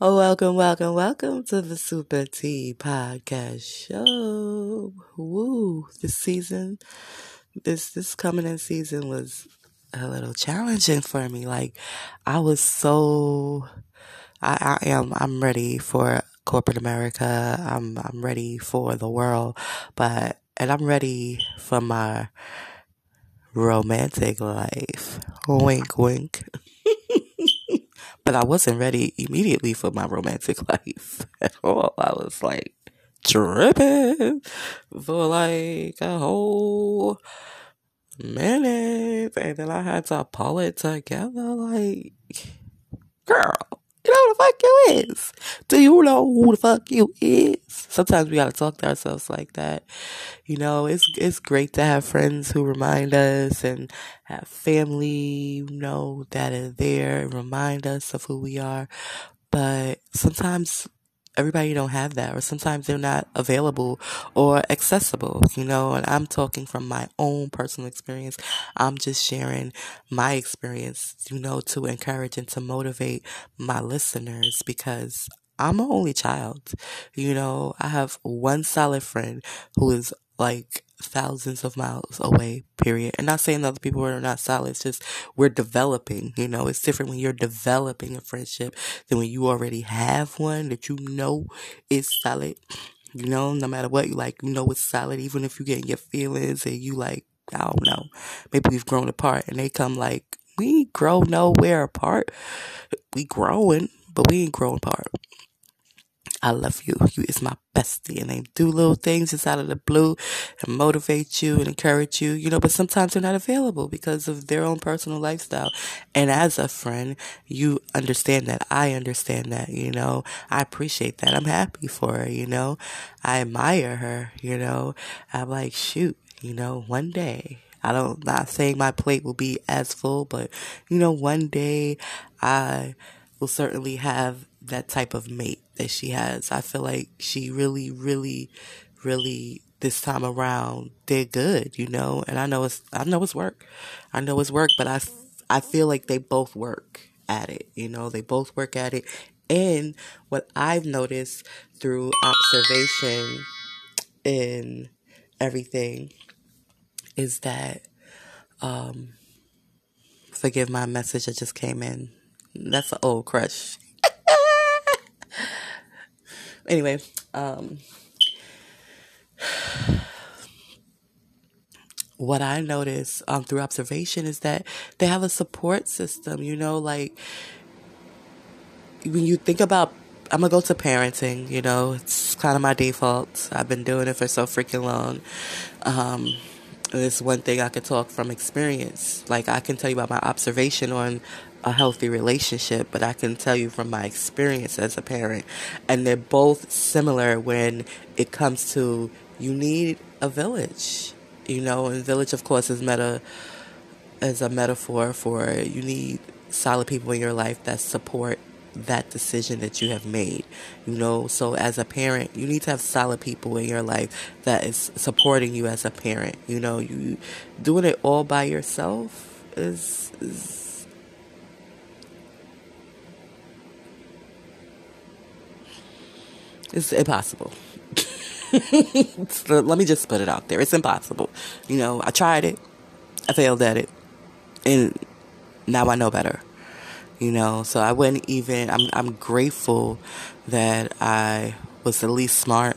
Oh, welcome, welcome, welcome to the Super T Podcast Show. Woo! This season, this this coming in season was a little challenging for me. Like, I was so, I, I am, I'm ready for corporate America. I'm, I'm ready for the world, but, and I'm ready for my romantic life. Wink, wink. But I wasn't ready immediately for my romantic life at all. I was like tripping for like a whole minute, and then I had to pull it together. Like, girl, you know who the fuck you is? Do you know who the fuck you is? Sometimes we gotta talk to ourselves like that. You know, it's it's great to have friends who remind us and have family, you know, that are there and remind us of who we are. But sometimes everybody don't have that or sometimes they're not available or accessible you know and i'm talking from my own personal experience i'm just sharing my experience you know to encourage and to motivate my listeners because I'm an only child. You know, I have one solid friend who is like thousands of miles away, period. And not saying other people are not solid, it's just we're developing, you know, it's different when you're developing a friendship than when you already have one that you know is solid. You know, no matter what you like, you know it's solid, even if you get your feelings and you like, I don't know, maybe we've grown apart and they come like, we grow nowhere apart. We growing, but we ain't growing apart. I love you. You is my bestie. And they do little things just out of the blue and motivate you and encourage you, you know, but sometimes they're not available because of their own personal lifestyle. And as a friend, you understand that. I understand that, you know. I appreciate that. I'm happy for her, you know. I admire her, you know. I'm like, shoot, you know, one day I don't, not saying my plate will be as full, but you know, one day I will certainly have that type of mate that she has. I feel like she really, really, really this time around did good, you know. And I know it's I know it's work, I know it's work, but I I feel like they both work at it, you know. They both work at it. And what I've noticed through observation in everything is that um forgive my message that just came in. That's an old crush anyway, um, what I notice um, through observation is that they have a support system. You know, like when you think about, I'm gonna go to parenting. You know, it's kind of my default. I've been doing it for so freaking long. Um, it's one thing I could talk from experience. Like I can tell you about my observation on a healthy relationship, but I can tell you from my experience as a parent, and they're both similar when it comes to you need a village. You know, and village, of course, is meta is a metaphor for you need solid people in your life that support that decision that you have made. You know, so as a parent, you need to have solid people in your life that is supporting you as a parent. You know, you doing it all by yourself is is It's impossible. so let me just put it out there. It's impossible. You know, I tried it. I failed at it. And now I know better. You know, so I wouldn't even I'm I'm grateful that I was at least smart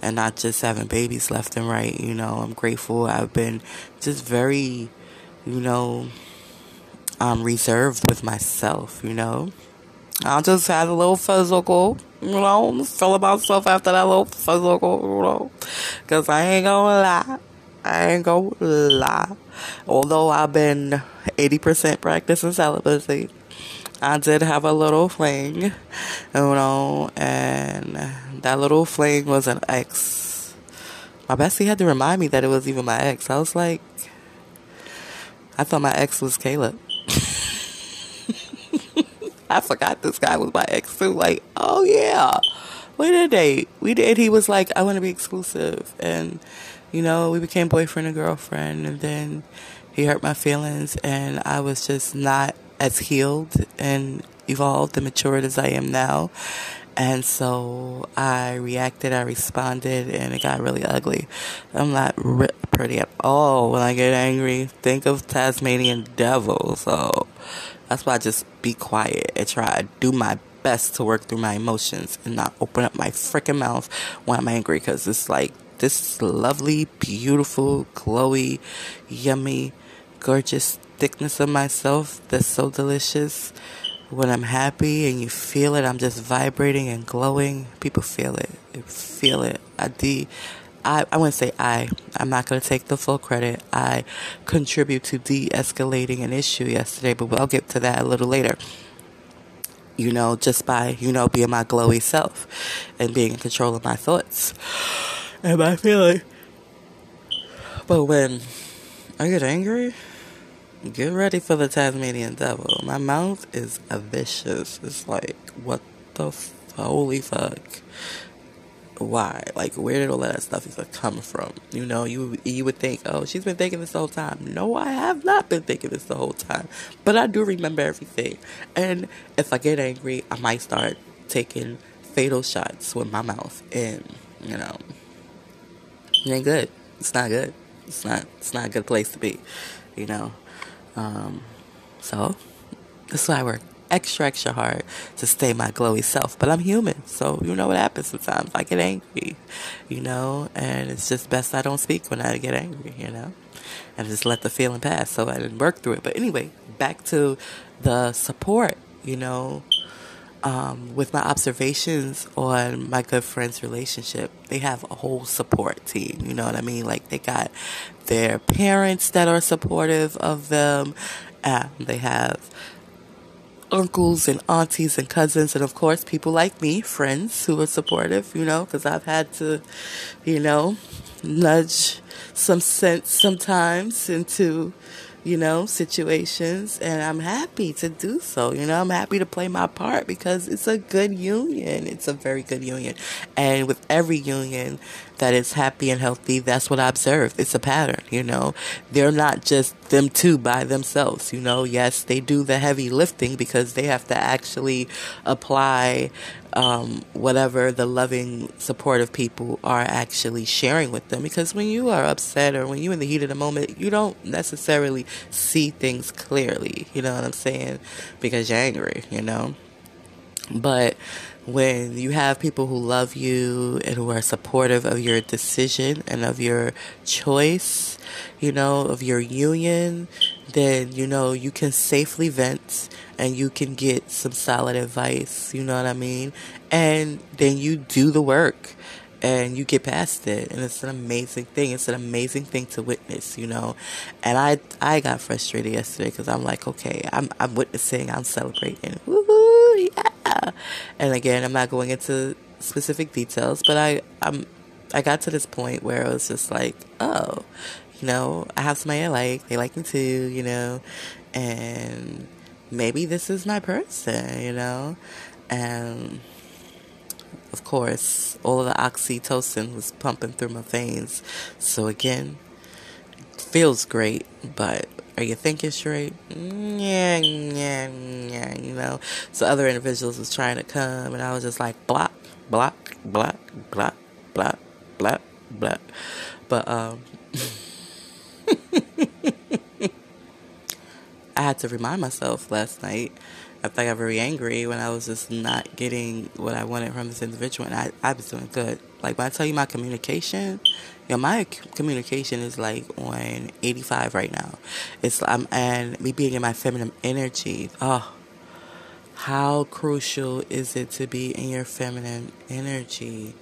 and not just having babies left and right, you know. I'm grateful I've been just very, you know, um reserved with myself, you know. I just had a little physical, you know, feel myself after that little physical, you know, because I ain't gonna lie. I ain't gonna lie. Although I've been 80% practicing celibacy, I did have a little fling, you know, and that little fling was an ex. My bestie had to remind me that it was even my ex. I was like, I thought my ex was Caleb. I forgot this guy was my ex too. Like, oh yeah, we did a date. We did. He was like, I want to be exclusive, and you know, we became boyfriend and girlfriend, and then he hurt my feelings, and I was just not as healed and evolved and matured as I am now. And so I reacted, I responded, and it got really ugly. I'm not pretty at all when I get angry. Think of Tasmanian devil. So that's why I just be quiet and try to do my best to work through my emotions and not open up my freaking mouth when I'm angry because it's like this lovely, beautiful, glowy, yummy, gorgeous thickness of myself that's so delicious when I'm happy and you feel it, I'm just vibrating and glowing. People feel it. They feel it. I de I, I wouldn't say I. I'm not going to take the full credit. I contribute to de-escalating an issue yesterday, but I'll get to that a little later. You know, just by, you know, being my glowy self and being in control of my thoughts and my feelings. But when I get angry, Get ready for the Tasmanian devil. My mouth is vicious. It's like, what the f- holy fuck? Why? Like, where did all that stuff even come from? You know, you you would think, oh, she's been thinking this the whole time. No, I have not been thinking this the whole time. But I do remember everything. And if I get angry, I might start taking fatal shots with my mouth. And, you know, it ain't good. It's not good. It's not, it's not a good place to be, you know. Um, so that's why I work extra, extra hard to stay my glowy self. But I'm human, so you know what happens sometimes. I get angry, you know, and it's just best I don't speak when I get angry, you know, and just let the feeling pass so I didn't work through it. But anyway, back to the support, you know. Um, with my observations on my good friend's relationship, they have a whole support team. You know what I mean? Like they got their parents that are supportive of them. and they have uncles and aunties and cousins, and of course, people like me, friends who are supportive, you know, because I've had to, you know, nudge some sense sometimes into you know, situations, and I'm happy to do so. You know, I'm happy to play my part because it's a good union. It's a very good union. And with every union that is happy and healthy, that's what I observe. It's a pattern, you know. They're not just them two by themselves, you know. Yes, they do the heavy lifting because they have to actually apply um, whatever the loving, supportive people are actually sharing with them. Because when you are upset or when you're in the heat of the moment, you don't necessarily see things clearly. You know what I'm saying? Because you're angry, you know? But when you have people who love you and who are supportive of your decision and of your choice, you know, of your union, then, you know, you can safely vent and you can get some solid advice, you know what I mean? And then you do the work and you get past it. And it's an amazing thing. It's an amazing thing to witness you know? And i i got frustrated yesterday because i'm like okay i'm i'm witnessing i'm celebrating. Woo-hoo, Oh, yeah and again i'm not going into specific details but i i'm i got to this point where i was just like oh you know i have somebody i like they like me too you know and maybe this is my person you know and of course, all of the oxytocin was pumping through my veins. So again, feels great, but are you thinking straight? Yeah, yeah, yeah, you know. So other individuals was trying to come, and I was just like block, block, block, block, block, block, block. But um, I had to remind myself last night think I got very angry when I was just not getting what I wanted from this individual, and I, I was doing good. Like when I tell you my communication, know, my communication is like on 85 right now. It's um, and me being in my feminine energy. Oh, how crucial is it to be in your feminine energy?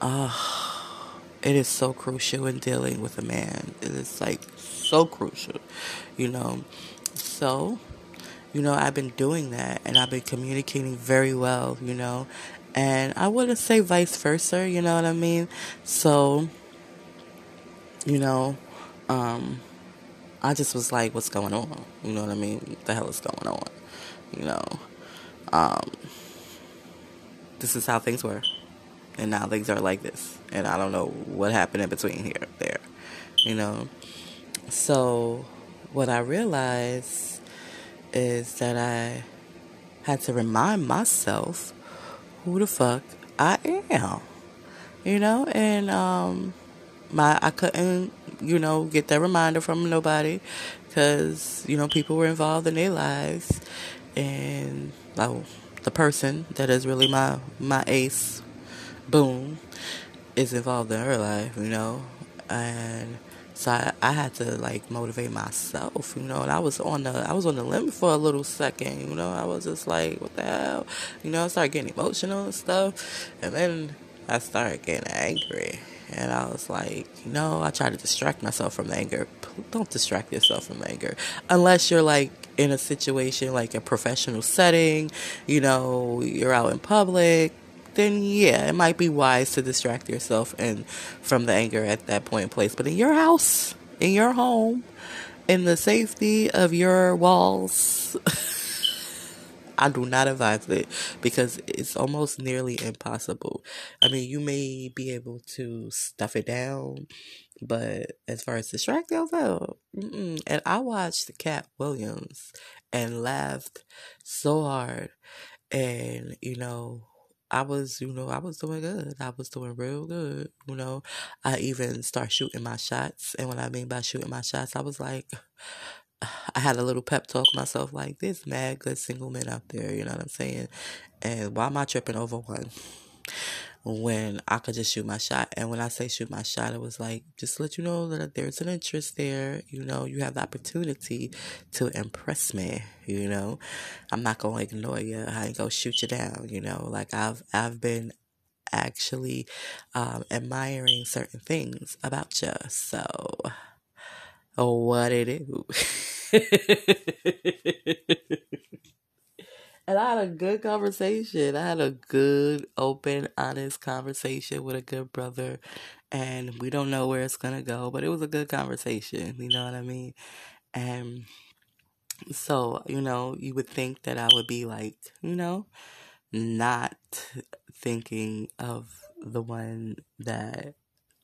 Oh, it is so crucial in dealing with a man. It is like so crucial, you know. So you know, I've been doing that and I've been communicating very well, you know, and I wouldn't say vice versa, you know what I mean? So, you know, um, I just was like, what's going on? You know what I mean? What the hell is going on? You know, um, this is how things were. And now things are like this. And I don't know what happened in between here, there, you know. So, what I realized is that I had to remind myself who the fuck I am. You know, and um my I couldn't, you know, get that reminder from nobody cuz you know, people were involved in their lives and oh, the person that is really my my ace boom is involved in her life, you know. And so I, I had to like motivate myself, you know. And I was on the I was on the limit for a little second, you know. I was just like, what the hell, you know. I started getting emotional and stuff, and then I started getting angry. And I was like, you know, I try to distract myself from anger. Don't distract yourself from anger. Unless you're like in a situation like a professional setting, you know, you're out in public, then yeah, it might be wise to distract yourself and from the anger at that point in place. But in your house, in your home, in the safety of your walls, I do not advise it because it's almost nearly impossible. I mean, you may be able to stuff it down, but as far as distract yourself, mm-mm. and I watched Katt Williams and laughed so hard, and you know I was, you know, I was doing good. I was doing real good. You know, I even start shooting my shots. And what I mean by shooting my shots, I was like, I had a little pep talk myself like, this mad good single men out there. You know what I'm saying? And why am I tripping over one? When I could just shoot my shot. And when I say shoot my shot, it was like just let you know that there's an interest there. You know, you have the opportunity to impress me. You know, I'm not gonna ignore you. I ain't gonna shoot you down. You know, like I've I've been actually um, admiring certain things about you. So, what it is. And I had a good conversation. I had a good, open, honest conversation with a good brother. And we don't know where it's going to go, but it was a good conversation. You know what I mean? And so, you know, you would think that I would be like, you know, not thinking of the one that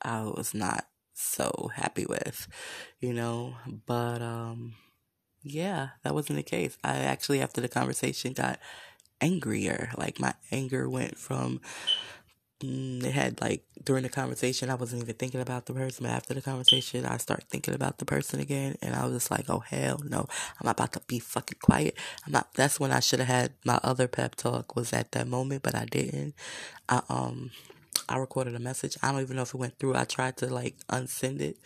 I was not so happy with, you know, but, um, yeah, that wasn't the case. I actually, after the conversation, got angrier. Like my anger went from mm, it had like during the conversation I wasn't even thinking about the person, but after the conversation I start thinking about the person again, and I was just like, oh hell no, I'm about to be fucking quiet. I'm not. That's when I should have had my other pep talk was at that moment, but I didn't. I um. I recorded a message. I don't even know if it went through. I tried to like unsend it.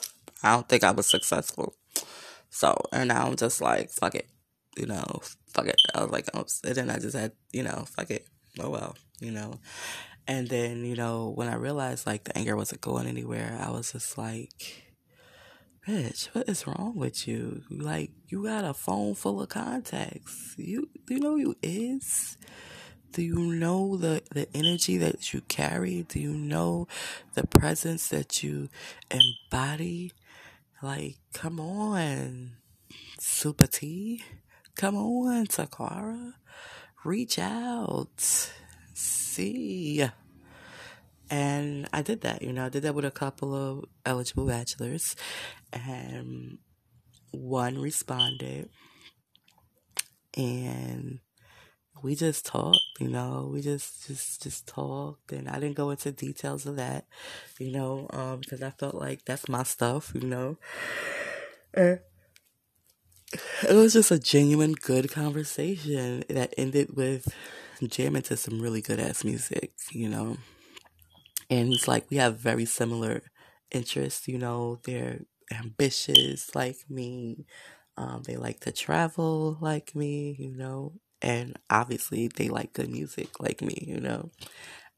I don't think I was successful. So, and now I'm just like, fuck it. You know, fuck it. I was like, oh, and then I just had, you know, fuck it. Oh well, you know. And then, you know, when I realized like the anger wasn't going anywhere, I was just like, bitch, what is wrong with you? Like, you got a phone full of contacts. You, you know you is? Do you know the, the energy that you carry? Do you know the presence that you embody? Like, come on, Super T. Come on, Takara. Reach out. See. And I did that, you know, I did that with a couple of eligible bachelors. And one responded. And we just talked, you know, we just just just talked, and I didn't go into details of that, you know, um, because I felt like that's my stuff, you know. It was just a genuine good conversation that ended with jamming to some really good ass music, you know. And it's like we have very similar interests, you know. They're ambitious like me. Um, they like to travel like me, you know and obviously they like good music like me, you know.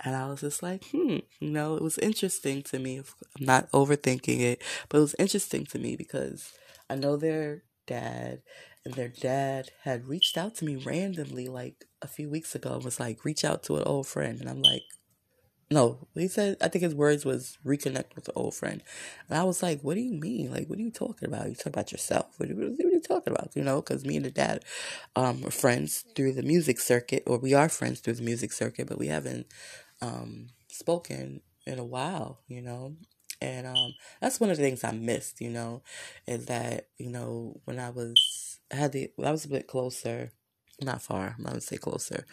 And I was just like, hmm, you know, it was interesting to me. I'm not overthinking it, but it was interesting to me because I know their dad, and their dad had reached out to me randomly like a few weeks ago and was like, reach out to an old friend. And I'm like, no, he said, I think his words was reconnect with an old friend. And I was like, what do you mean? Like, what are you talking about? You talking about yourself? What are, you, what are you talking about? You know, because me and the dad um, are friends through the music circuit, or we are friends through the music circuit, but we haven't um, spoken in a while, you know. And um, that's one of the things I missed, you know, is that, you know, when I was I had the I was a bit closer, not far. I'm not gonna say closer.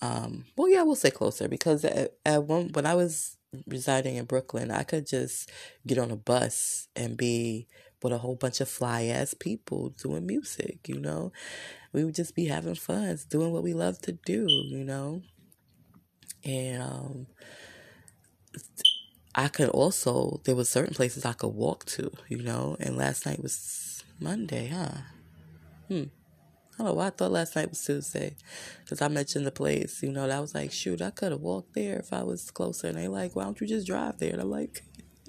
Um, well, yeah, we'll say closer because at, at one when I was residing in Brooklyn, I could just get on a bus and be with a whole bunch of fly ass people doing music. You know, we would just be having fun, doing what we love to do. You know, and um, I could also there were certain places I could walk to. You know, and last night was Monday, huh? Hmm. I don't know why I thought last night was Tuesday. Because I mentioned the place, you know, that I was like, shoot, I could have walked there if I was closer. And they like, why don't you just drive there? And I'm like,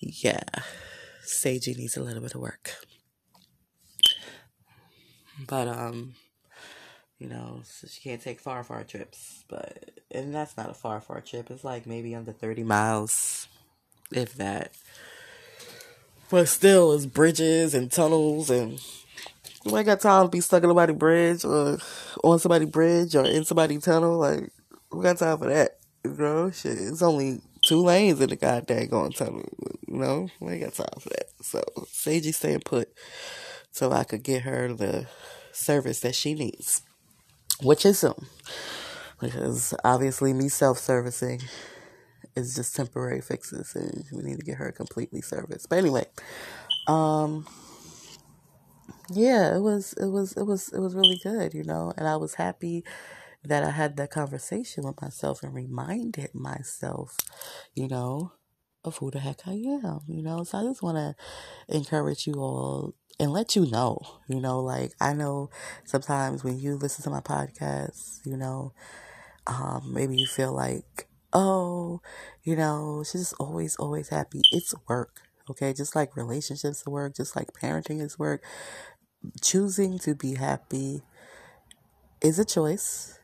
yeah, Sagey needs a little bit of work. But, um, you know, so she can't take far, far trips. But, and that's not a far, far trip. It's like maybe under 30 miles, if that. But still, it's bridges and tunnels, and ain't got time to be stuck in somebody's bridge or on somebody's bridge or in somebody's tunnel. Like, we got time for that. Know, shit. It's only two lanes in the goddamn going tunnel. You know, we ain't got time for that. So, Sagey staying put so I could get her the service that she needs, which is some. Because obviously, me self servicing is just temporary fixes, and we need to get her completely serviced. But anyway, um, yeah, it was it was it was it was really good, you know, and I was happy that I had that conversation with myself and reminded myself, you know, of who the heck I am, you know. So I just want to encourage you all and let you know, you know, like I know sometimes when you listen to my podcast, you know, um, maybe you feel like oh, you know, she's always, always happy. It's work. Okay. Just like relationships work, just like parenting is work. Choosing to be happy is a choice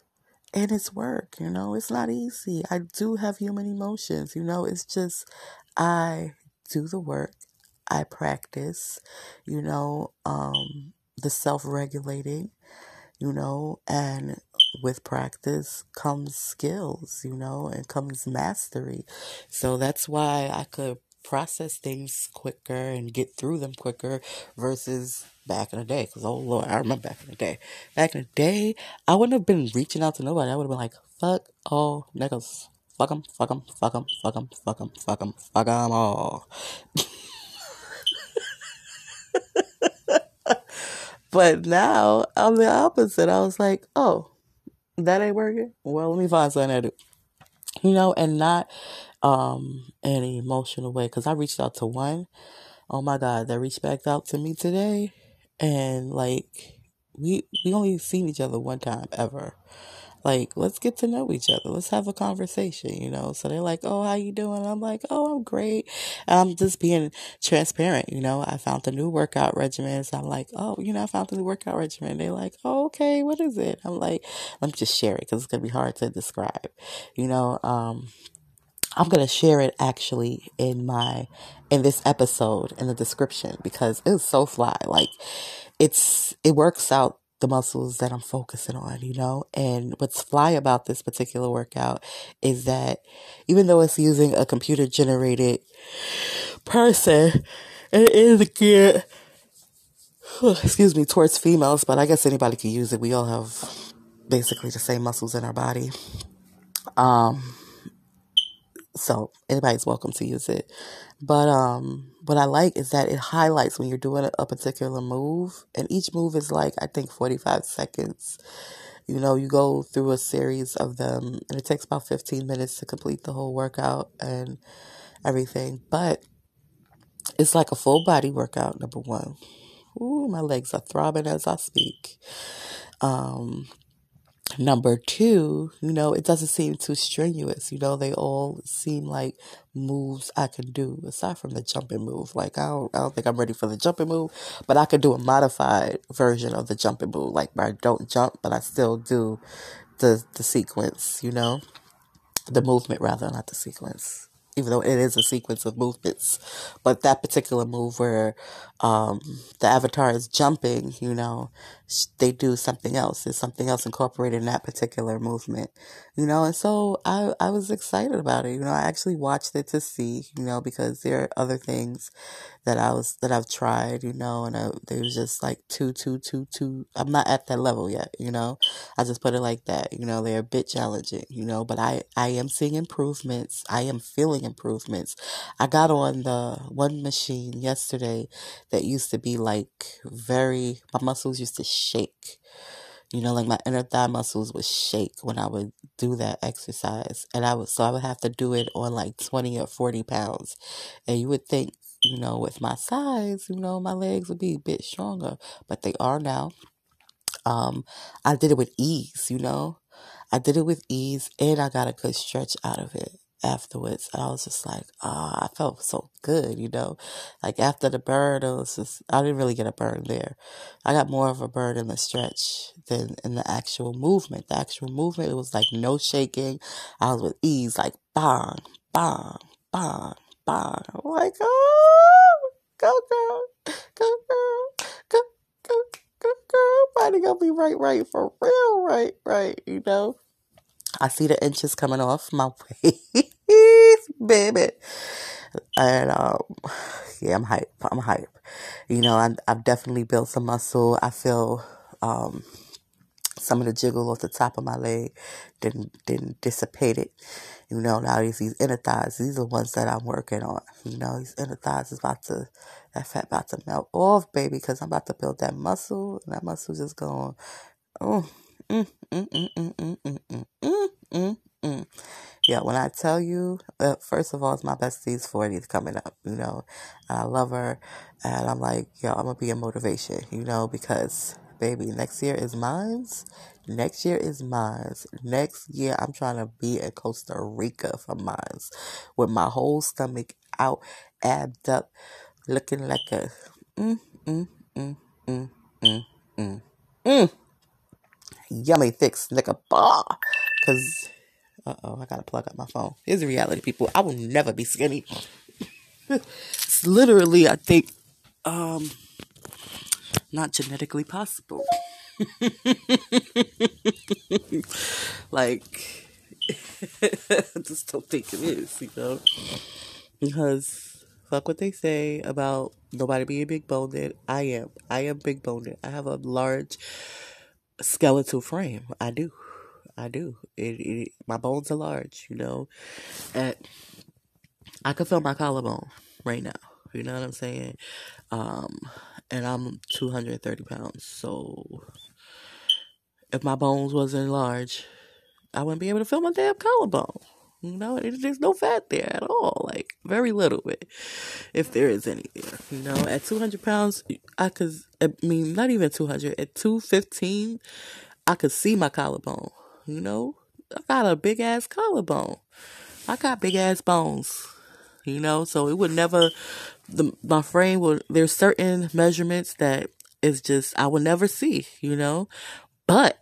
and it's work, you know, it's not easy. I do have human emotions, you know, it's just I do the work, I practice, you know, um, the self regulating, you know, and with practice comes skills, you know, and comes mastery. So that's why I could process things quicker and get through them quicker versus back in the day. Because, oh Lord, I remember back in the day. Back in the day, I wouldn't have been reaching out to nobody. I would have been like, fuck all niggas. Fuck them, fuck them, fuck them, fuck them, fuck them, fuck them, fuck them all. but now I'm the opposite. I was like, oh, that ain't working. Well, let me find something to do. You know, and not um an emotional way. Cause I reached out to one. Oh my God, that reached back out to me today. And like we we only seen each other one time ever like let's get to know each other. Let's have a conversation you know? So they're like oh how you doing? I'm like oh i'm great. I'm just being transparent you know? I found a new workout regimen. So i'm like oh you know i found a new workout regimen. They're like oh, okay what is it? I'm like let me just share it because it's going to be hard to describe you know? Um I'm going to share it actually in my, in this episode in the description because it's so fly. Like it's, it works out the muscles that I'm focusing on, you know? And what's fly about this particular workout is that even though it's using a computer generated person, it is geared, excuse me, towards females, but I guess anybody can use it. We all have basically the same muscles in our body. Um, so anybody's welcome to use it. But um what I like is that it highlights when you're doing a particular move and each move is like I think 45 seconds. You know, you go through a series of them and it takes about 15 minutes to complete the whole workout and everything. But it's like a full body workout, number one. Ooh, my legs are throbbing as I speak. Um, Number two, you know, it doesn't seem too strenuous. You know, they all seem like moves I can do aside from the jumping move. Like I don't, I don't think I'm ready for the jumping move, but I could do a modified version of the jumping move, like where I don't jump, but I still do the the sequence. You know, the movement rather, not the sequence even though it is a sequence of movements. But that particular move where um, the avatar is jumping, you know, they do something else. There's something else incorporated in that particular movement, you know. And so I, I was excited about it. You know, I actually watched it to see, you know, because there are other things that I was that I've tried, you know, and I, they was just like two, two, two, two. I'm not at that level yet, you know. I just put it like that, you know. They're a bit challenging, you know, but I I am seeing improvements. I am feeling improvements. I got on the one machine yesterday that used to be like very. My muscles used to shake you know, like my inner thigh muscles would shake when I would do that exercise. And I would, so I would have to do it on like 20 or 40 pounds. And you would think, you know, with my size, you know, my legs would be a bit stronger, but they are now. Um, I did it with ease, you know, I did it with ease and I got a good stretch out of it afterwards. And I was just like, ah, oh, I felt so good, you know. Like after the burn, it was just, I didn't really get a burn there. I got more of a burn in the stretch than in the actual movement. The actual movement, it was like no shaking. I was with ease, like bang, bang, bang, bang. I'm like, oh, go girl, go girl, go, go, go girl. Body gonna be right, right, for real, right, right, you know. I see the inches coming off my waist, baby. And um, yeah, I'm hype. I'm hype. You know, I, I've definitely built some muscle. I feel um, some of the jiggle off the top of my leg didn't didn't dissipate it. You know, now these, these inner thighs, these are ones that I'm working on. You know, these inner thighs is about to, that fat about to melt off, baby, because I'm about to build that muscle, and that muscle just going, oh, Mm, mm, mm, yeah, when I tell you, uh, first of all, it's my bestie's 40th coming up, you know. I love her, and I'm like, yo, I'm gonna be a motivation, you know, because, baby, next year is mine's. Next year is mine's. Next year, I'm trying to be in Costa Rica for mine's with my whole stomach out, abbed up, looking like a mm, mm, mm, mm, mm, mm, mm yummy thick snicker bar. Cause uh oh, I gotta plug up my phone. Here's the reality, people. I will never be skinny. it's literally, I think, um, not genetically possible. like, I just don't think it is, you know, because fuck what they say about nobody being big boned. I am. I am big boned. I have a large skeletal frame. I do. I do. It, it my bones are large, you know. And I can feel my collarbone right now. You know what I'm saying? Um, and I'm 230 pounds. So if my bones wasn't large, I wouldn't be able to feel my damn collarbone. You know, there's no fat there at all. Like very little bit, if there is any there. You know, at 200 pounds, I could. I mean, not even 200. At 215, I could see my collarbone. You know, I got a big ass collarbone. I got big ass bones. You know, so it would never. The my frame will, There's certain measurements that is just I will never see. You know, but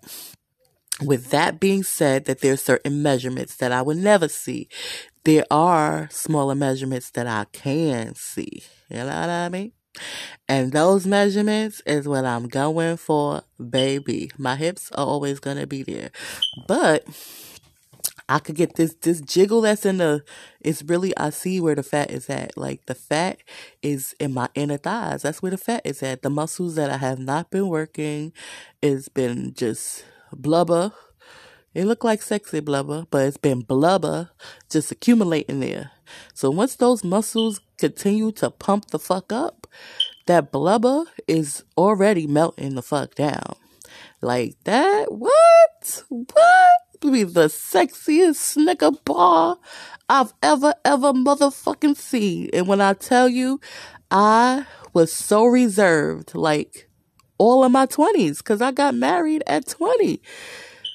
with that being said, that there's certain measurements that I will never see. There are smaller measurements that I can see. You know what I mean? And those measurements is what I'm going for, baby. My hips are always gonna be there. But I could get this this jiggle that's in the it's really I see where the fat is at. Like the fat is in my inner thighs. That's where the fat is at. The muscles that I have not been working is been just blubber. It looked like sexy blubber, but it's been blubber just accumulating there. So once those muscles continue to pump the fuck up, that blubber is already melting the fuck down. Like that? What? What? Be the sexiest snicker bar I've ever, ever motherfucking seen. And when I tell you, I was so reserved. Like, all of my 20s because I got married at 20.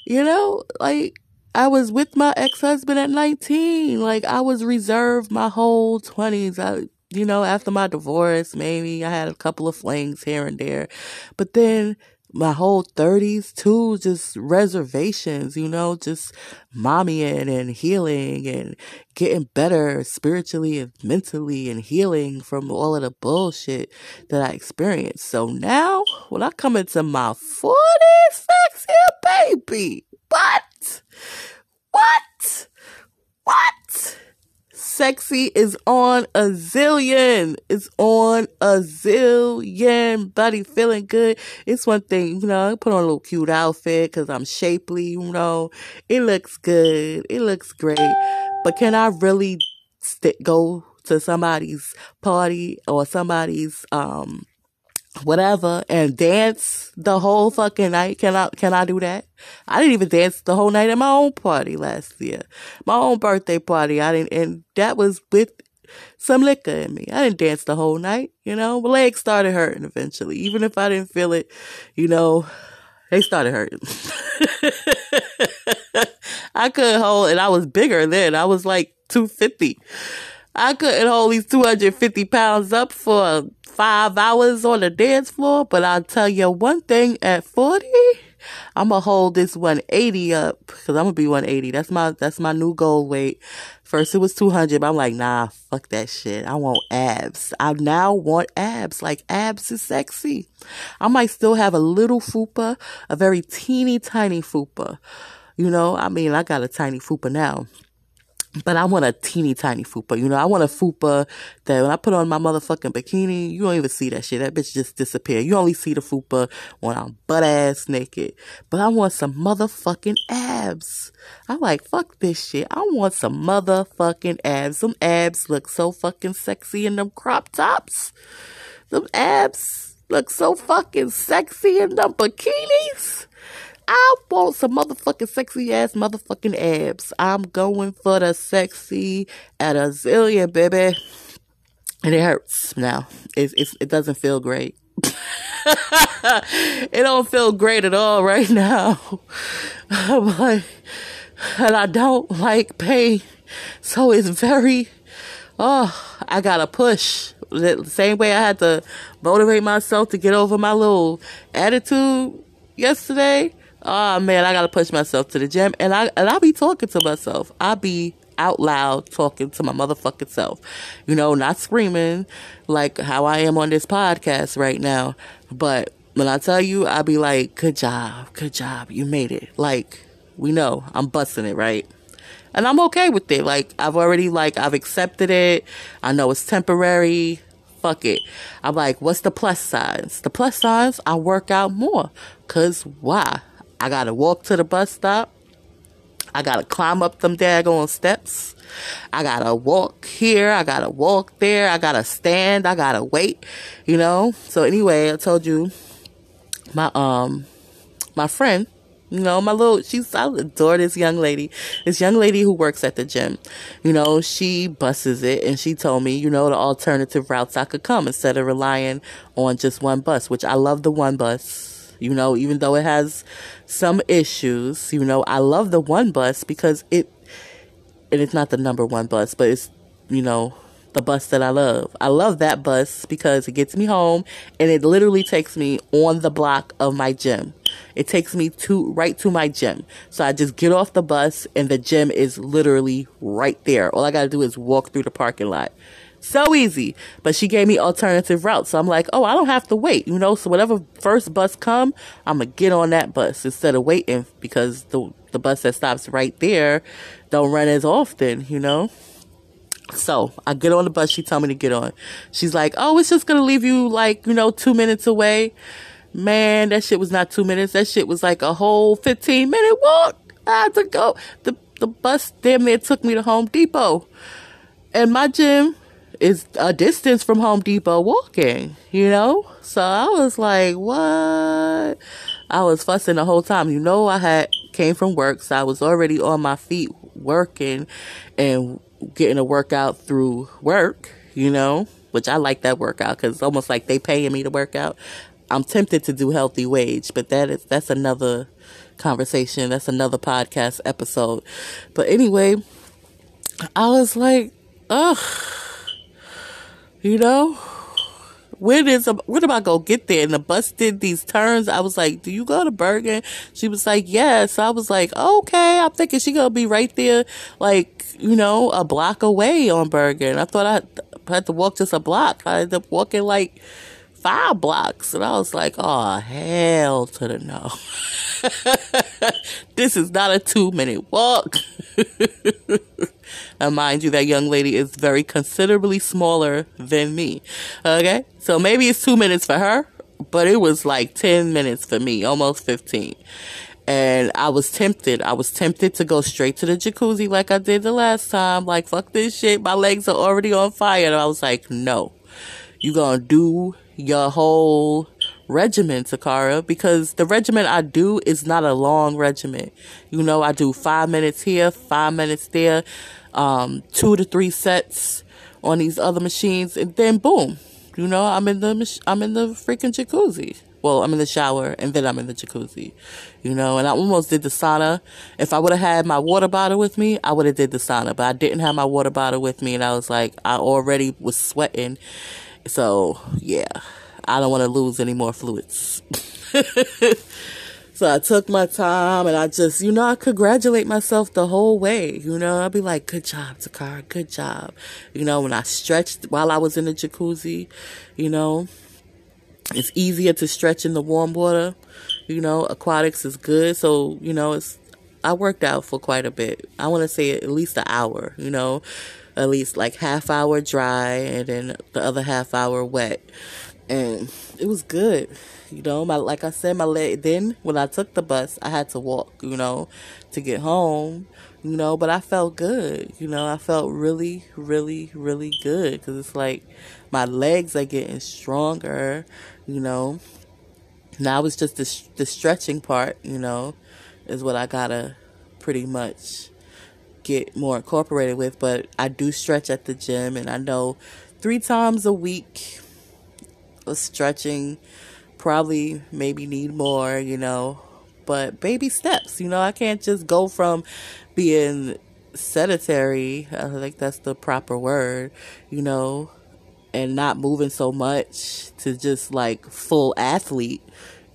You know, like I was with my ex husband at 19. Like I was reserved my whole 20s. I, you know, after my divorce, maybe I had a couple of flings here and there. But then my whole 30s too, just reservations, you know, just mommying and healing and getting better spiritually and mentally and healing from all of the bullshit that I experienced. So now, when I come into my 40s, sexy baby, what? What? What? Sexy is on a zillion. It's on a zillion. Buddy feeling good. It's one thing, you know, I put on a little cute outfit because I'm shapely, you know. It looks good. It looks great. But can I really st- go to somebody's party or somebody's, um, whatever and dance the whole fucking night. Can I, can I do that? I didn't even dance the whole night at my own party last year. My own birthday party. I didn't, and that was with some liquor in me. I didn't dance the whole night, you know. My legs started hurting eventually. Even if I didn't feel it, you know, they started hurting. I couldn't hold, and I was bigger then. I was like 250. I couldn't hold these 250 pounds up for five hours on the dance floor, but I'll tell you one thing at 40, I'm gonna hold this 180 up because I'm gonna be 180. That's my, that's my new goal weight. First it was 200, but I'm like, nah, fuck that shit. I want abs. I now want abs. Like abs is sexy. I might still have a little fupa, a very teeny tiny fupa. You know, I mean, I got a tiny fupa now. But I want a teeny tiny fupa. You know, I want a fupa that when I put on my motherfucking bikini, you don't even see that shit. That bitch just disappear. You only see the fupa when I'm butt ass naked. But I want some motherfucking abs. I'm like, fuck this shit. I want some motherfucking abs. Some abs look so fucking sexy in them crop tops. Them abs look so fucking sexy in them bikinis. I want some motherfucking sexy ass motherfucking abs. I'm going for the sexy at a zillion, baby. And it hurts now. It's, it's it doesn't feel great. it don't feel great at all right now. but, and I don't like pain. So it's very, oh, I gotta push. The same way I had to motivate myself to get over my little attitude yesterday oh man, I gotta push myself to the gym. And I and I be talking to myself. I be out loud talking to my motherfucking self. You know, not screaming like how I am on this podcast right now. But when I tell you, I be like, good job, good job, you made it. Like, we know I'm busting it, right? And I'm okay with it. Like, I've already, like, I've accepted it. I know it's temporary. Fuck it. I'm like, what's the plus size? The plus size, I work out more. Cause why? I gotta walk to the bus stop. I gotta climb up them daggone steps. I gotta walk here. I gotta walk there. I gotta stand. I gotta wait. You know. So anyway, I told you my um my friend. You know, my little, she's, I adore this young lady. This young lady who works at the gym. You know, she buses it and she told me, you know, the alternative routes I could come instead of relying on just one bus, which I love the one bus you know, even though it has some issues, you know, I love the one bus because it, and it's not the number one bus, but it's, you know, the bus that I love. I love that bus because it gets me home and it literally takes me on the block of my gym. It takes me to right to my gym. So I just get off the bus and the gym is literally right there. All I got to do is walk through the parking lot. So easy. But she gave me alternative routes. So I'm like, oh, I don't have to wait, you know? So whatever first bus come, I'm going to get on that bus instead of waiting because the, the bus that stops right there don't run as often, you know? So I get on the bus she told me to get on. She's like, oh, it's just going to leave you like, you know, two minutes away. Man, that shit was not two minutes. That shit was like a whole 15 minute walk. I had to go. The, the bus damn near took me to Home Depot. And my gym is a distance from Home Depot walking, you know? So I was like, what? I was fussing the whole time. You know, I had came from work, so I was already on my feet working and getting a workout through work, you know, which I like that workout because it's almost like they paying me to work out. I'm tempted to do healthy wage, but that is, that's another conversation. That's another podcast episode. But anyway, I was like, ugh you know? When is when am I gonna get there? And the bus did these turns. I was like, "Do you go to Bergen?" She was like, "Yes." I was like, "Okay." I'm thinking she gonna be right there, like you know, a block away on Bergen. I thought I had to walk just a block. I ended up walking like five blocks, and I was like, "Oh hell to the no! this is not a two minute walk." And mind you, that young lady is very considerably smaller than me. Okay? So maybe it's two minutes for her, but it was like 10 minutes for me, almost 15. And I was tempted. I was tempted to go straight to the jacuzzi like I did the last time. Like, fuck this shit. My legs are already on fire. And I was like, no. You gonna do your whole regimen, Takara, because the regimen I do is not a long regimen. You know, I do five minutes here, five minutes there, um, two to three sets on these other machines, and then boom, you know, I'm in the I'm in the freaking jacuzzi. Well, I'm in the shower and then I'm in the jacuzzi, you know, and I almost did the sauna. If I would have had my water bottle with me, I would have did the sauna, but I didn't have my water bottle with me and I was like, I already was sweating. So yeah, I don't want to lose any more fluids. so I took my time and I just, you know, I congratulate myself the whole way. You know, I'd be like, good job, Takara, good job. You know, when I stretched while I was in the jacuzzi, you know, it's easier to stretch in the warm water. You know, aquatics is good. So, you know, it's, I worked out for quite a bit. I want to say at least an hour, you know, at least like half hour dry and then the other half hour wet and it was good. You know, my like I said, my leg. Then when I took the bus, I had to walk. You know, to get home. You know, but I felt good. You know, I felt really, really, really good because it's like my legs are getting stronger. You know, now it's just the the stretching part. You know, is what I gotta pretty much get more incorporated with. But I do stretch at the gym, and I know three times a week of stretching, probably maybe need more, you know, but baby steps, you know, I can't just go from being sedentary, I think that's the proper word, you know, and not moving so much to just like full athlete.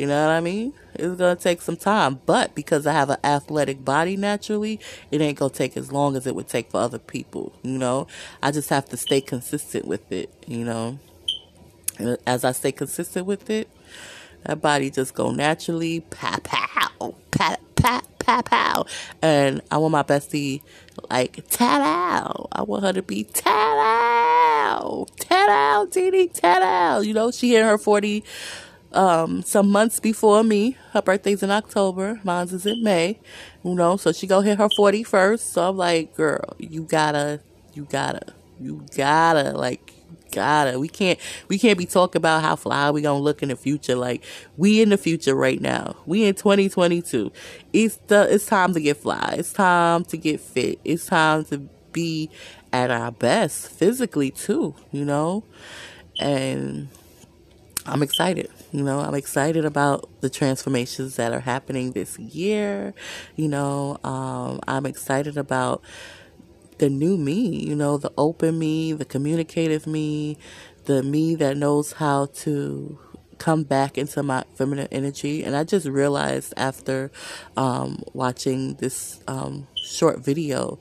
You know what I mean? It's gonna take some time, but because I have an athletic body naturally, it ain't gonna take as long as it would take for other people. You know, I just have to stay consistent with it. You know as I stay consistent with it, that body just go naturally, pow, pow, pow, pow, pow, pow. And I want my bestie, like, tat out. I want her to be tat out, tat out, Dee tat out. You know, she in her 40, um, some months before me. Her birthday's in October. Mine's is in May. You know, so she go hit her 41st. So I'm like, girl, you gotta, you gotta, you gotta, like, gotta. We can't we can't be talking about how fly we gonna look in the future. Like we in the future right now. We in 2022. It's the it's time to get fly. It's time to get fit. It's time to be at our best physically too. You know, and I'm excited. You know, I'm excited about the transformations that are happening this year. You know, um, I'm excited about the new me, you know, the open me, the communicative me, the me that knows how to come back into my feminine energy. And I just realized after um, watching this um, short video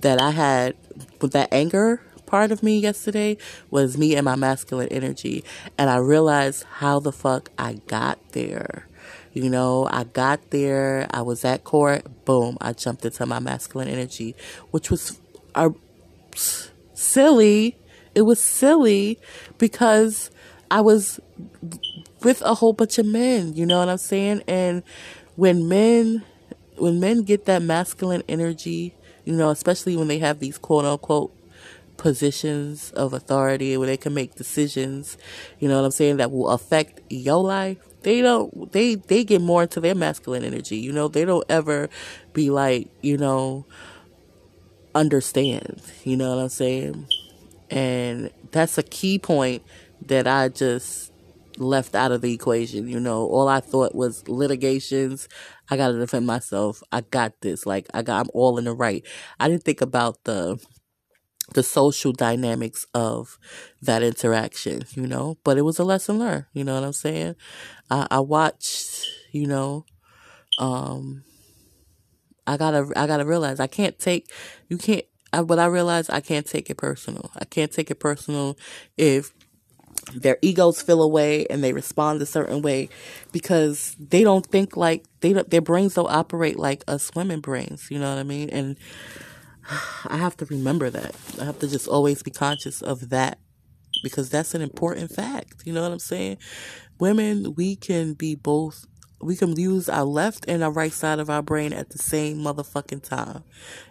that I had with that anger part of me yesterday was me and my masculine energy. And I realized how the fuck I got there. You know, I got there, I was at court, boom, I jumped into my masculine energy, which was uh, silly. It was silly because I was with a whole bunch of men, you know what I'm saying? And when men when men get that masculine energy, you know, especially when they have these quote unquote positions of authority where they can make decisions, you know what I'm saying, that will affect your life, they don't they they get more into their masculine energy you know? They don't ever be like you know understand you know what i'm saying? And that's a key point that i just left out of the equation you know? All i thought was litigations. I gotta defend myself. I got this. Like i got i'm all in the right. I didn't think about the the social dynamics of that interaction, you know. But it was a lesson learned, you know what I'm saying? I, I watched, you know, um, I gotta, I gotta realize I can't take, you can't, I, but I realize I can't take it personal. I can't take it personal if their egos feel away and they respond a certain way because they don't think like they don't, their brains don't operate like us women brains. You know what I mean? And I have to remember that. I have to just always be conscious of that because that's an important fact. You know what I'm saying? Women, we can be both we can use our left and our right side of our brain at the same motherfucking time.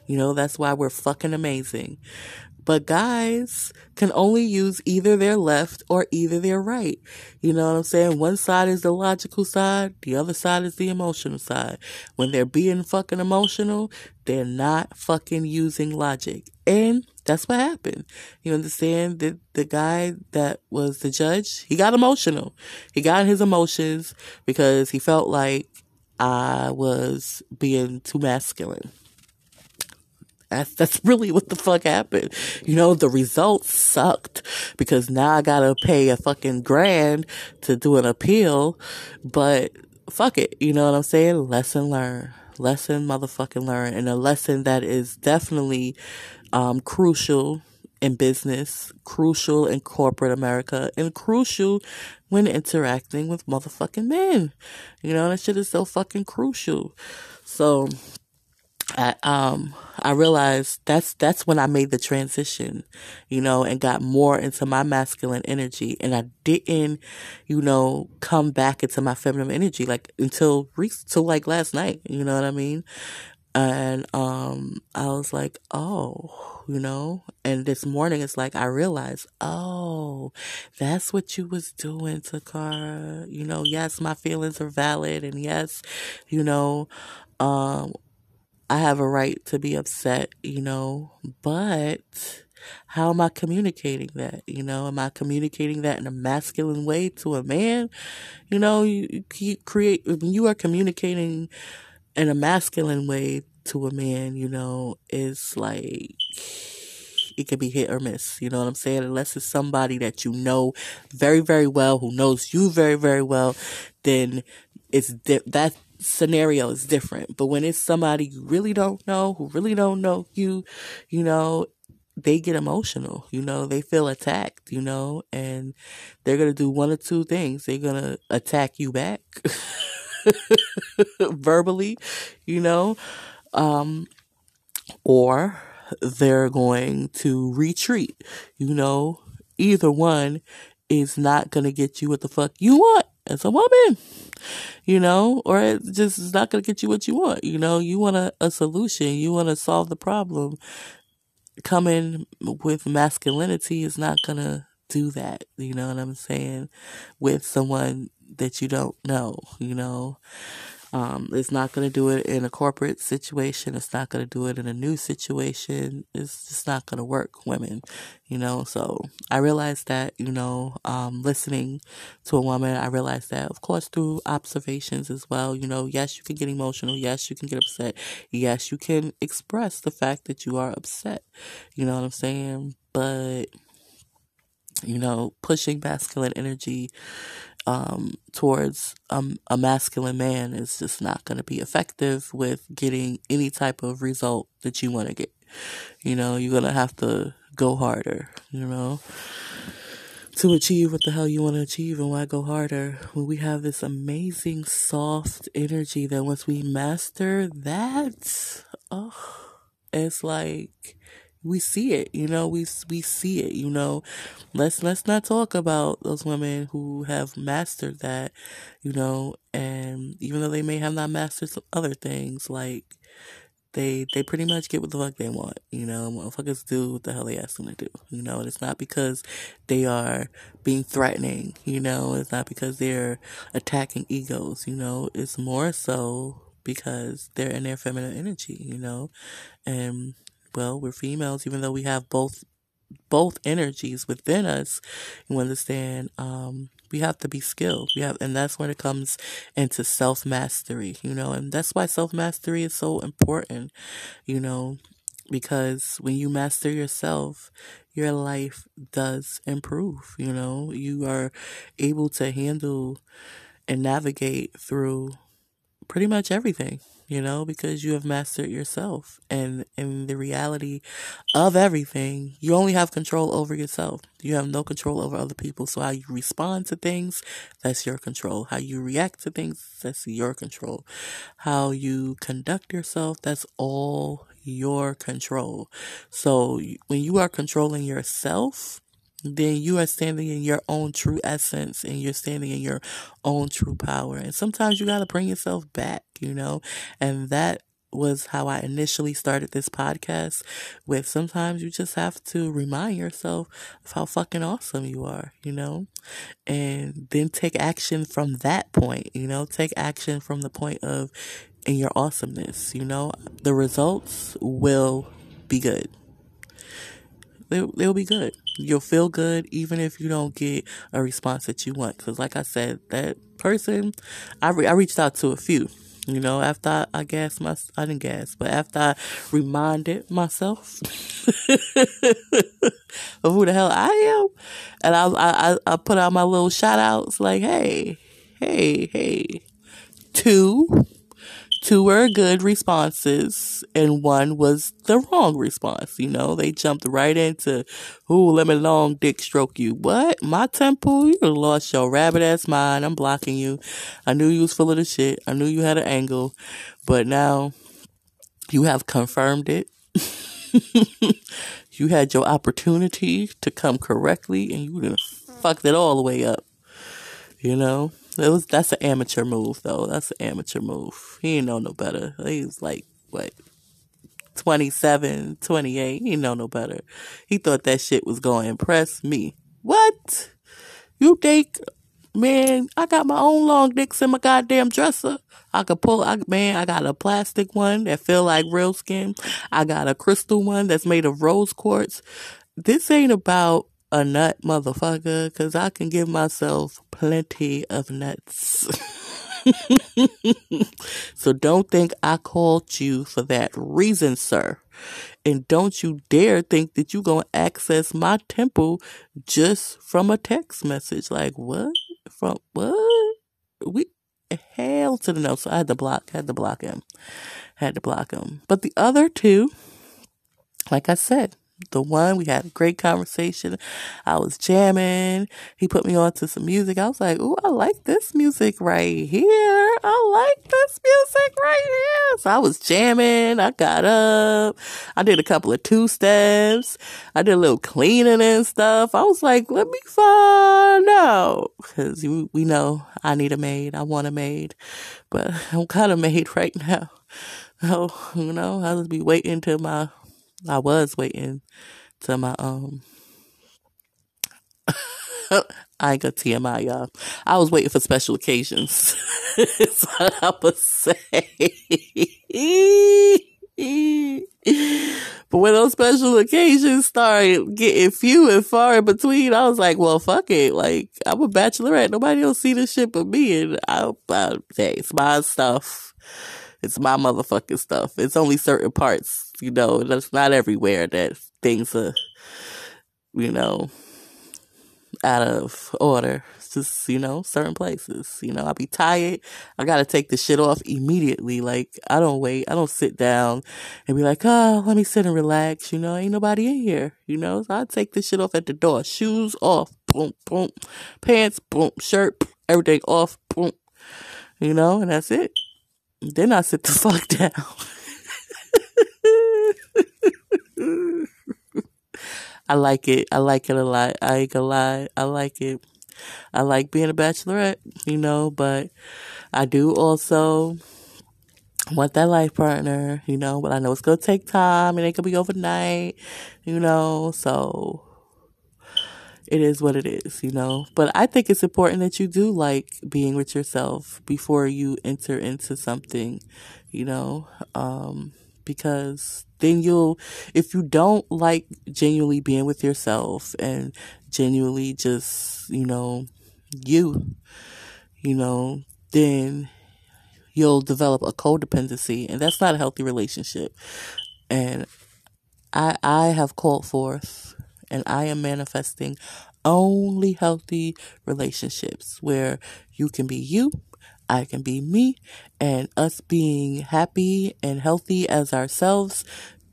You know, that's why we're fucking amazing. But guys can only use either their left or either their right. You know what I'm saying? One side is the logical side, the other side is the emotional side. When they're being fucking emotional, they're not fucking using logic. And that's what happened. You understand that the guy that was the judge, he got emotional. He got his emotions because he felt like I was being too masculine. That's that's really what the fuck happened. You know, the results sucked because now I gotta pay a fucking grand to do an appeal, but fuck it. You know what I'm saying? Lesson learned. Lesson motherfucking learned. And a lesson that is definitely um, crucial in business, crucial in corporate America, and crucial when interacting with motherfucking men. You know, that shit is so fucking crucial. So I um I realized that's that's when I made the transition, you know, and got more into my masculine energy and I didn't, you know, come back into my feminine energy like until re- till like last night, you know what I mean? And um I was like, "Oh, you know, and this morning it's like I realized, oh, that's what you was doing, Takara. You know, yes, my feelings are valid and yes, you know, um I have a right to be upset, you know, but how am I communicating that? You know, am I communicating that in a masculine way to a man? You know, you, you create, when you are communicating in a masculine way to a man, you know, it's like, it can be hit or miss. You know what I'm saying? Unless it's somebody that you know very, very well, who knows you very, very well, then it's di- that scenario is different. But when it's somebody you really don't know, who really don't know you, you know, they get emotional, you know, they feel attacked, you know, and they're going to do one or two things. They're going to attack you back verbally, you know, um, or they're going to retreat, you know, either one is not going to get you what the fuck you want as a woman you know, or it just is not going to get you what you want. You know, you want a, a solution, you want to solve the problem. Coming with masculinity is not going to do that. You know what I'm saying? With someone that you don't know, you know. Um, it's not going to do it in a corporate situation. It's not going to do it in a new situation. It's just not going to work, women, you know. So I realized that, you know, um, listening to a woman, I realized that, of course, through observations as well. You know, yes, you can get emotional. Yes, you can get upset. Yes, you can express the fact that you are upset. You know what I'm saying? But, you know, pushing masculine energy um, towards um, a masculine man is just not going to be effective with getting any type of result that you want to get. You know, you're going to have to go harder, you know, to achieve what the hell you want to achieve. And why go harder when we have this amazing soft energy that once we master that, oh, it's like, we see it, you know, we, we see it, you know, let's, let's not talk about those women who have mastered that, you know, and even though they may have not mastered some other things, like, they, they pretty much get what the fuck they want, you know, motherfuckers do what the hell they ask them to do, you know, and it's not because they are being threatening, you know, it's not because they're attacking egos, you know, it's more so because they're in their feminine energy, you know, and well, we're females, even though we have both both energies within us. You understand? Um, we have to be skilled. We have, and that's when it comes into self mastery. You know, and that's why self mastery is so important. You know, because when you master yourself, your life does improve. You know, you are able to handle and navigate through pretty much everything you know, because you have mastered yourself. And in the reality of everything, you only have control over yourself. You have no control over other people. So how you respond to things, that's your control. How you react to things, that's your control. How you conduct yourself, that's all your control. So when you are controlling yourself, then you are standing in your own true essence and you're standing in your own true power. And sometimes you got to bring yourself back, you know, and that was how I initially started this podcast with sometimes you just have to remind yourself of how fucking awesome you are, you know, and then take action from that point, you know, take action from the point of in your awesomeness, you know, the results will be good. They'll, they'll be good. You'll feel good even if you don't get a response that you want. Cause like I said, that person, I, re- I reached out to a few you know, after I, I gas my, I didn't gas, but after I reminded myself of who the hell I am, and I, I, I put out my little shout outs like, hey, hey, hey, two two were good responses and one was the wrong response. You know, they jumped right into, ooh, let me long dick stroke you. What? My temple? You lost your rabbit ass mind. I'm blocking you. I knew you was full of the shit. I knew you had an angle, but now you have confirmed it. you had your opportunity to come correctly and you done fucked it all the way up. You know? It was that's an amateur move though. That's an amateur move. He didn't know no better. He was like what 27, 28. He know no better. He thought that shit was going to impress me. What? You think, man, I got my own long dicks in my goddamn dresser. I could pull, I, man, I got a plastic one that feel like real skin. I got a crystal one that's made of rose quartz. This ain't about a nut motherfucker because I can give myself plenty of nuts. so don't think I called you for that reason, sir. And don't you dare think that you're going to access my temple just from a text message. Like, what? From what? We, hell to the no. So I had to block, had to block him. Had to block him. But the other two, like I said, the one. We had a great conversation. I was jamming. He put me on to some music. I was like, "Ooh, I like this music right here. I like this music right here." So I was jamming. I got up. I did a couple of two steps. I did a little cleaning and stuff. I was like, "Let me find out," because we know I need a maid. I want a maid, but I'm kind of maid right now. Oh, you know, I'll just be waiting till my I was waiting till my um I ain't got TMI, y'all. I was waiting for special occasions. That's what I would say. but when those special occasions started getting few and far in between, I was like, well, fuck it. Like, I'm a bachelorette. Nobody will see this shit but me. And I, I hey, it's my stuff. It's my motherfucking stuff. It's only certain parts, you know, that's not everywhere that things are, you know, out of order. It's just, you know, certain places. You know, I'll be tired. I gotta take the shit off immediately. Like, I don't wait. I don't sit down and be like, oh, let me sit and relax. You know, ain't nobody in here. You know, so I take the shit off at the door. Shoes off. Boom, boom. Pants, boom. Shirt, everything off. Boom. You know, and that's it. Then I sit the fuck down. I like it. I like it a lot. I ain't gonna lie. I like it. I like being a bachelorette, you know, but I do also want that life partner, you know, but I know it's gonna take time and it could be overnight, you know, so it is what it is, you know. But I think it's important that you do like being with yourself before you enter into something, you know, um, because then you'll, if you don't like genuinely being with yourself and genuinely just, you know, you, you know, then you'll develop a codependency and that's not a healthy relationship. And I, I have called forth and I am manifesting only healthy relationships where you can be you, I can be me, and us being happy and healthy as ourselves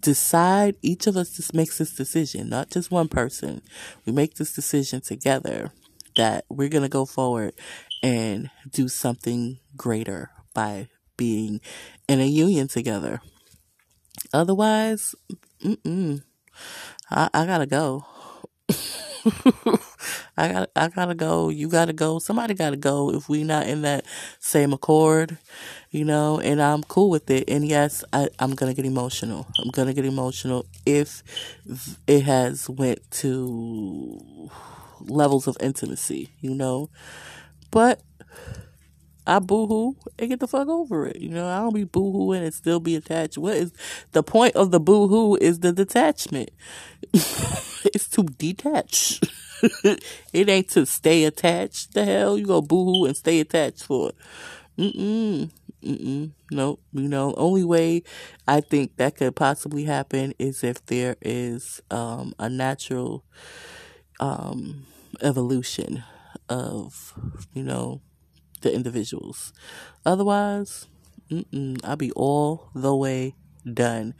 decide each of us just makes this decision, not just one person. We make this decision together that we're going to go forward and do something greater by being in a union together. Otherwise. I, I gotta go. I got I gotta go. You gotta go. Somebody gotta go if we not in that same accord, you know. And I'm cool with it. And yes, I, I'm gonna get emotional. I'm gonna get emotional if it has went to levels of intimacy, you know. But I boohoo and get the fuck over it. You know, I don't be boohooing and still be attached. What is the point of the boohoo? Is the detachment? it's to detach. it ain't to stay attached. The hell you go boohoo and stay attached for? Mm-mm. Mm-mm. Nope. You know, only way I think that could possibly happen is if there is um, a natural um, evolution of, you know, the individuals. Otherwise, I'll be all the way done.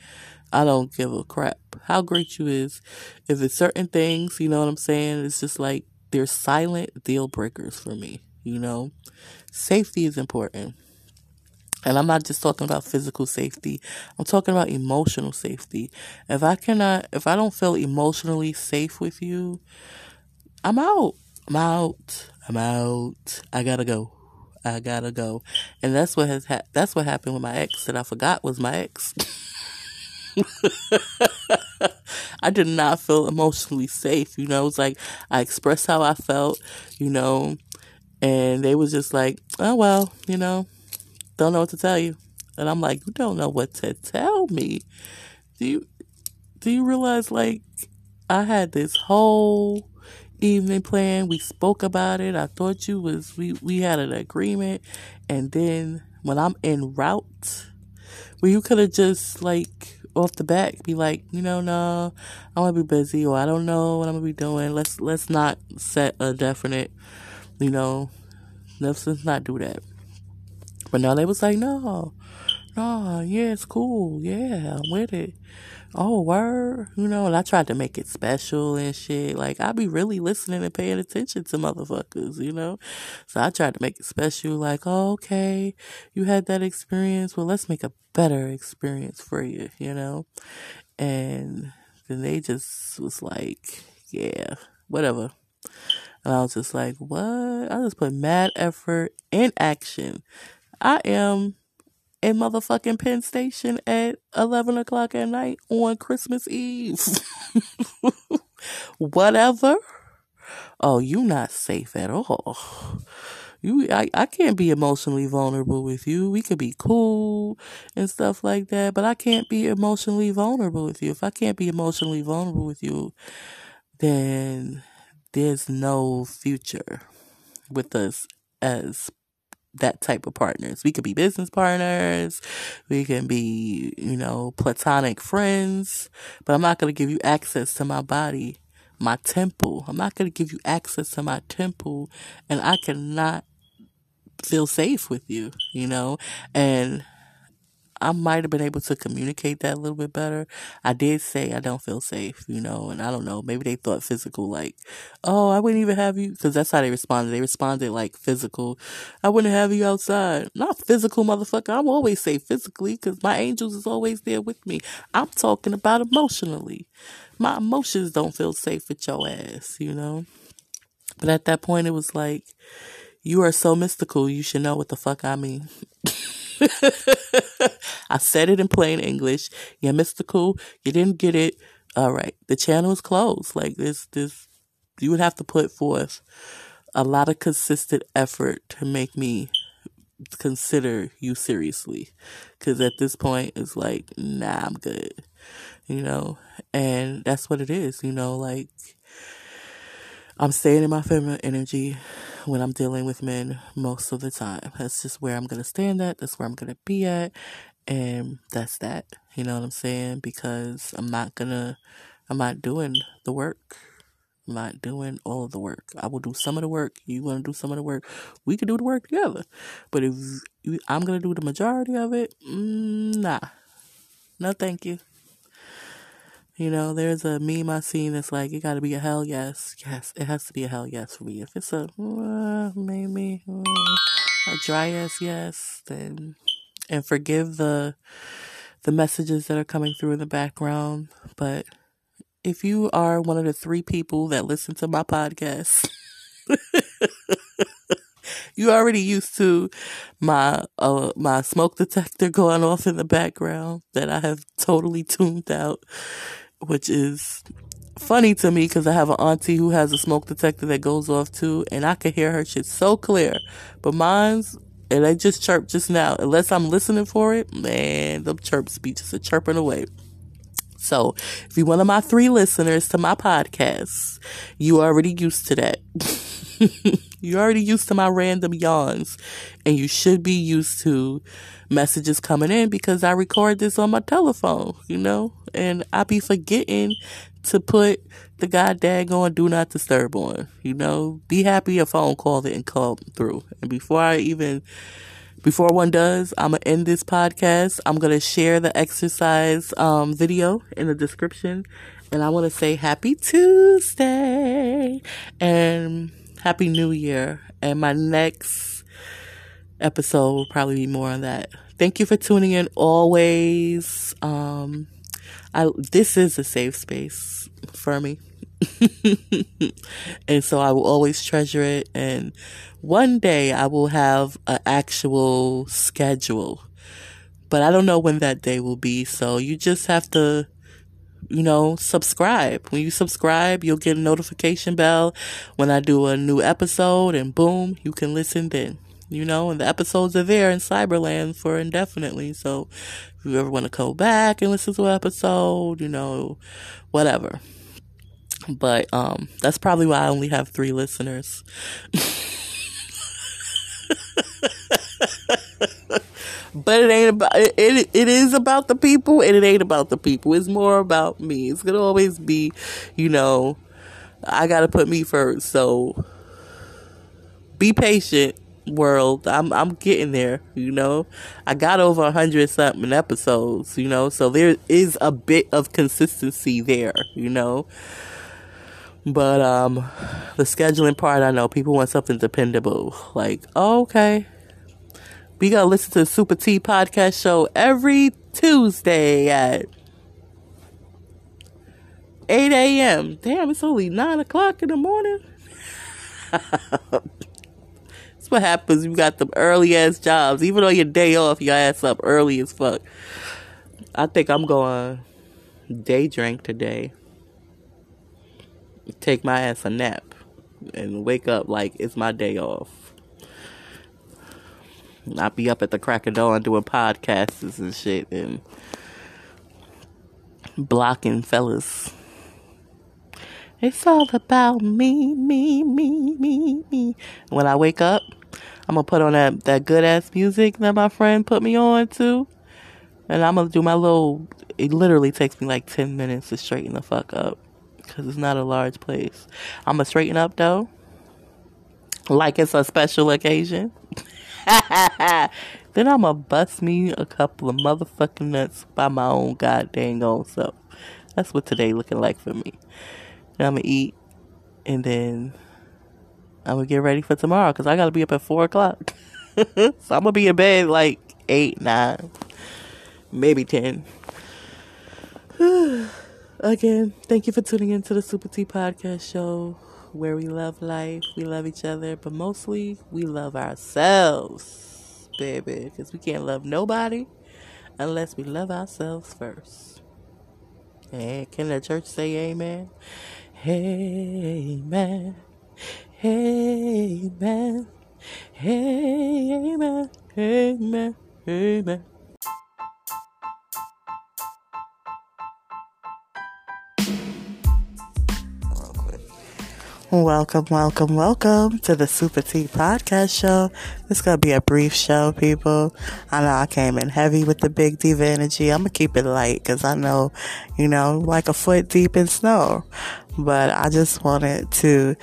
I don't give a crap how great you is. If it's certain things, you know what I'm saying? It's just like they're silent deal breakers for me, you know? Safety is important. And I'm not just talking about physical safety. I'm talking about emotional safety. If I cannot, if I don't feel emotionally safe with you, I'm out. I'm out. I'm out. I gotta go. I gotta go. And that's what has ha- that's what happened with my ex that I forgot was my ex. I did not feel emotionally safe. You know, it was like I expressed how I felt, you know, and they was just like, oh, well, you know, don't know what to tell you. And I'm like, you don't know what to tell me. Do you, do you realize, like, I had this whole evening plan. We spoke about it. I thought you was, we, we had an agreement. And then when I'm en route, where you could have just, like, off the bat be like, you know, no, I'm gonna be busy or I don't know what I'm gonna be doing. Let's let's not set a definite, you know, let's, let's not do that. But now they was like, no, no, yeah, it's cool, yeah, I'm with it. Oh, word, you know, and I tried to make it special and shit. Like I be really listening and paying attention to motherfuckers, you know. So I tried to make it special. Like, oh, okay, you had that experience. Well, let's make a better experience for you, you know. And then they just was like, yeah, whatever. And I was just like, what? I just put mad effort in action. I am in motherfucking Penn Station at 11 o'clock at night on Christmas Eve. Whatever. Oh, you not safe at all. You, I, I can't be emotionally vulnerable with you. We could be cool and stuff like that, but I can't be emotionally vulnerable with you. If I can't be emotionally vulnerable with you, then there's no future with us as that type of partners. We could be business partners. We can be, you know, platonic friends, but I'm not going to give you access to my body, my temple. I'm not going to give you access to my temple and I cannot feel safe with you, you know, and I might have been able to communicate that a little bit better. I did say I don't feel safe, you know, and I don't know. Maybe they thought physical, like, oh, I wouldn't even have you, because that's how they responded. They responded like physical. I wouldn't have you outside. Not physical, motherfucker. I'm always safe physically, because my angels is always there with me. I'm talking about emotionally. My emotions don't feel safe with your ass, you know. But at that point, it was like, you are so mystical. You should know what the fuck I mean. I said it in plain English. You're mystical. You didn't get it. All right. The channel is closed. Like this, this, you would have to put forth a lot of consistent effort to make me consider you seriously. Cause at this point, it's like, nah, I'm good. You know? And that's what it is, you know, like, I'm staying in my feminine energy when I'm dealing with men most of the time. That's just where I'm going to stand at. That's where I'm going to be at. And that's that. You know what I'm saying? Because I'm not going to, I'm not doing the work. I'm not doing all of the work. I will do some of the work. You want to do some of the work. We can do the work together. But if I'm going to do the majority of it, mm, nah. No, thank you. You know, there's a meme I seen that's like, it gotta be a hell yes. Yes, it has to be a hell yes for me. If it's a uh, maybe uh, a dry yes yes, then and forgive the the messages that are coming through in the background. But if you are one of the three people that listen to my podcast, you already used to my uh my smoke detector going off in the background that I have totally tuned out, which is funny to me because I have an auntie who has a smoke detector that goes off too, and I can hear her shit so clear. But mine's and I just chirped just now. Unless I'm listening for it, man, the chirps be just a chirping away. So, if you're one of my three listeners to my podcast, you already used to that. You're already used to my random yawns, and you should be used to messages coming in because I record this on my telephone, you know, and I be forgetting to put the god on do not disturb on, you know. Be happy a phone call didn't come through, and before I even before one does, I'm gonna end this podcast. I'm gonna share the exercise um, video in the description, and I want to say Happy Tuesday and Happy New Year. And my next episode will probably be more on that. Thank you for tuning in always. Um, I this is a safe space for me. and so I will always treasure it and one day I will have an actual schedule. But I don't know when that day will be, so you just have to you know, subscribe. When you subscribe, you'll get a notification bell when I do a new episode and boom, you can listen then. You know, and the episodes are there in Cyberland for indefinitely. So if you ever want to go back and listen to an episode, you know, whatever. But um that's probably why I only have 3 listeners. but it ain't about it, it. It is about the people, and it ain't about the people. It's more about me. It's gonna always be, you know, I gotta put me first. So be patient, world. I'm I'm getting there. You know, I got over a hundred something episodes. You know, so there is a bit of consistency there. You know. But um the scheduling part I know people want something dependable. Like, oh, okay, we gotta listen to the Super T podcast show every Tuesday at 8 a.m. Damn, it's only 9 o'clock in the morning. That's what happens. You got them early ass jobs. Even on your day off, your ass up early as fuck. I think I'm going day drink today. Take my ass a nap and wake up like it's my day off. I be up at the crack of dawn doing podcasts and shit and blocking fellas. It's all about me, me, me, me, me. When I wake up, I'm gonna put on that, that good ass music that my friend put me on to. And I'm gonna do my little, it literally takes me like 10 minutes to straighten the fuck up. Cause it's not a large place. I'm gonna straighten up though. Like it's a special occasion. then I'ma bust me a couple of motherfucking nuts by my own goddamn own self. That's what today looking like for me. I'ma eat, and then I'm gonna get ready for tomorrow because I gotta be up at four o'clock. so I'm gonna be in bed like eight, nine, maybe ten. Again, thank you for tuning into the Super T Podcast Show where we love life, we love each other, but mostly we love ourselves, baby, because we can't love nobody unless we love ourselves first. And can the church say amen? Amen. Amen. Amen. Amen. Amen. Welcome, welcome, welcome to the Super T Podcast Show. Is gonna be a brief show, people. I know I came in heavy with the big diva energy. I'm gonna keep it light because I know, you know, like a foot deep in snow. But I just wanted to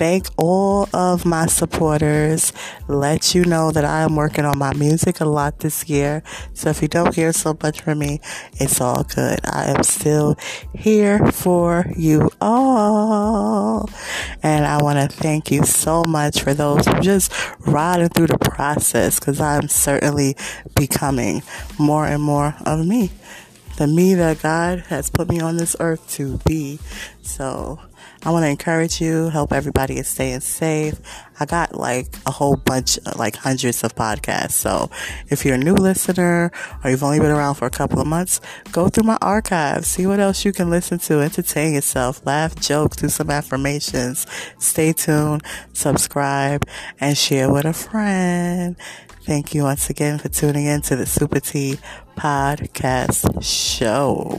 thank all of my supporters. Let you know that I am working on my music a lot this year. So if you don't hear so much from me, it's all good. I am still here for you all. And I want to thank you so much for those who just riding through the process because I'm certainly becoming more and more of me. The me that God has put me on this earth to be. So I want to encourage you, help everybody is staying safe. I got like a whole bunch, like hundreds of podcasts. So if you're a new listener or you've only been around for a couple of months, go through my archives, see what else you can listen to, entertain yourself, laugh, joke, do some affirmations. Stay tuned, subscribe, and share with a friend. Thank you once again for tuning in to the Super T podcast show.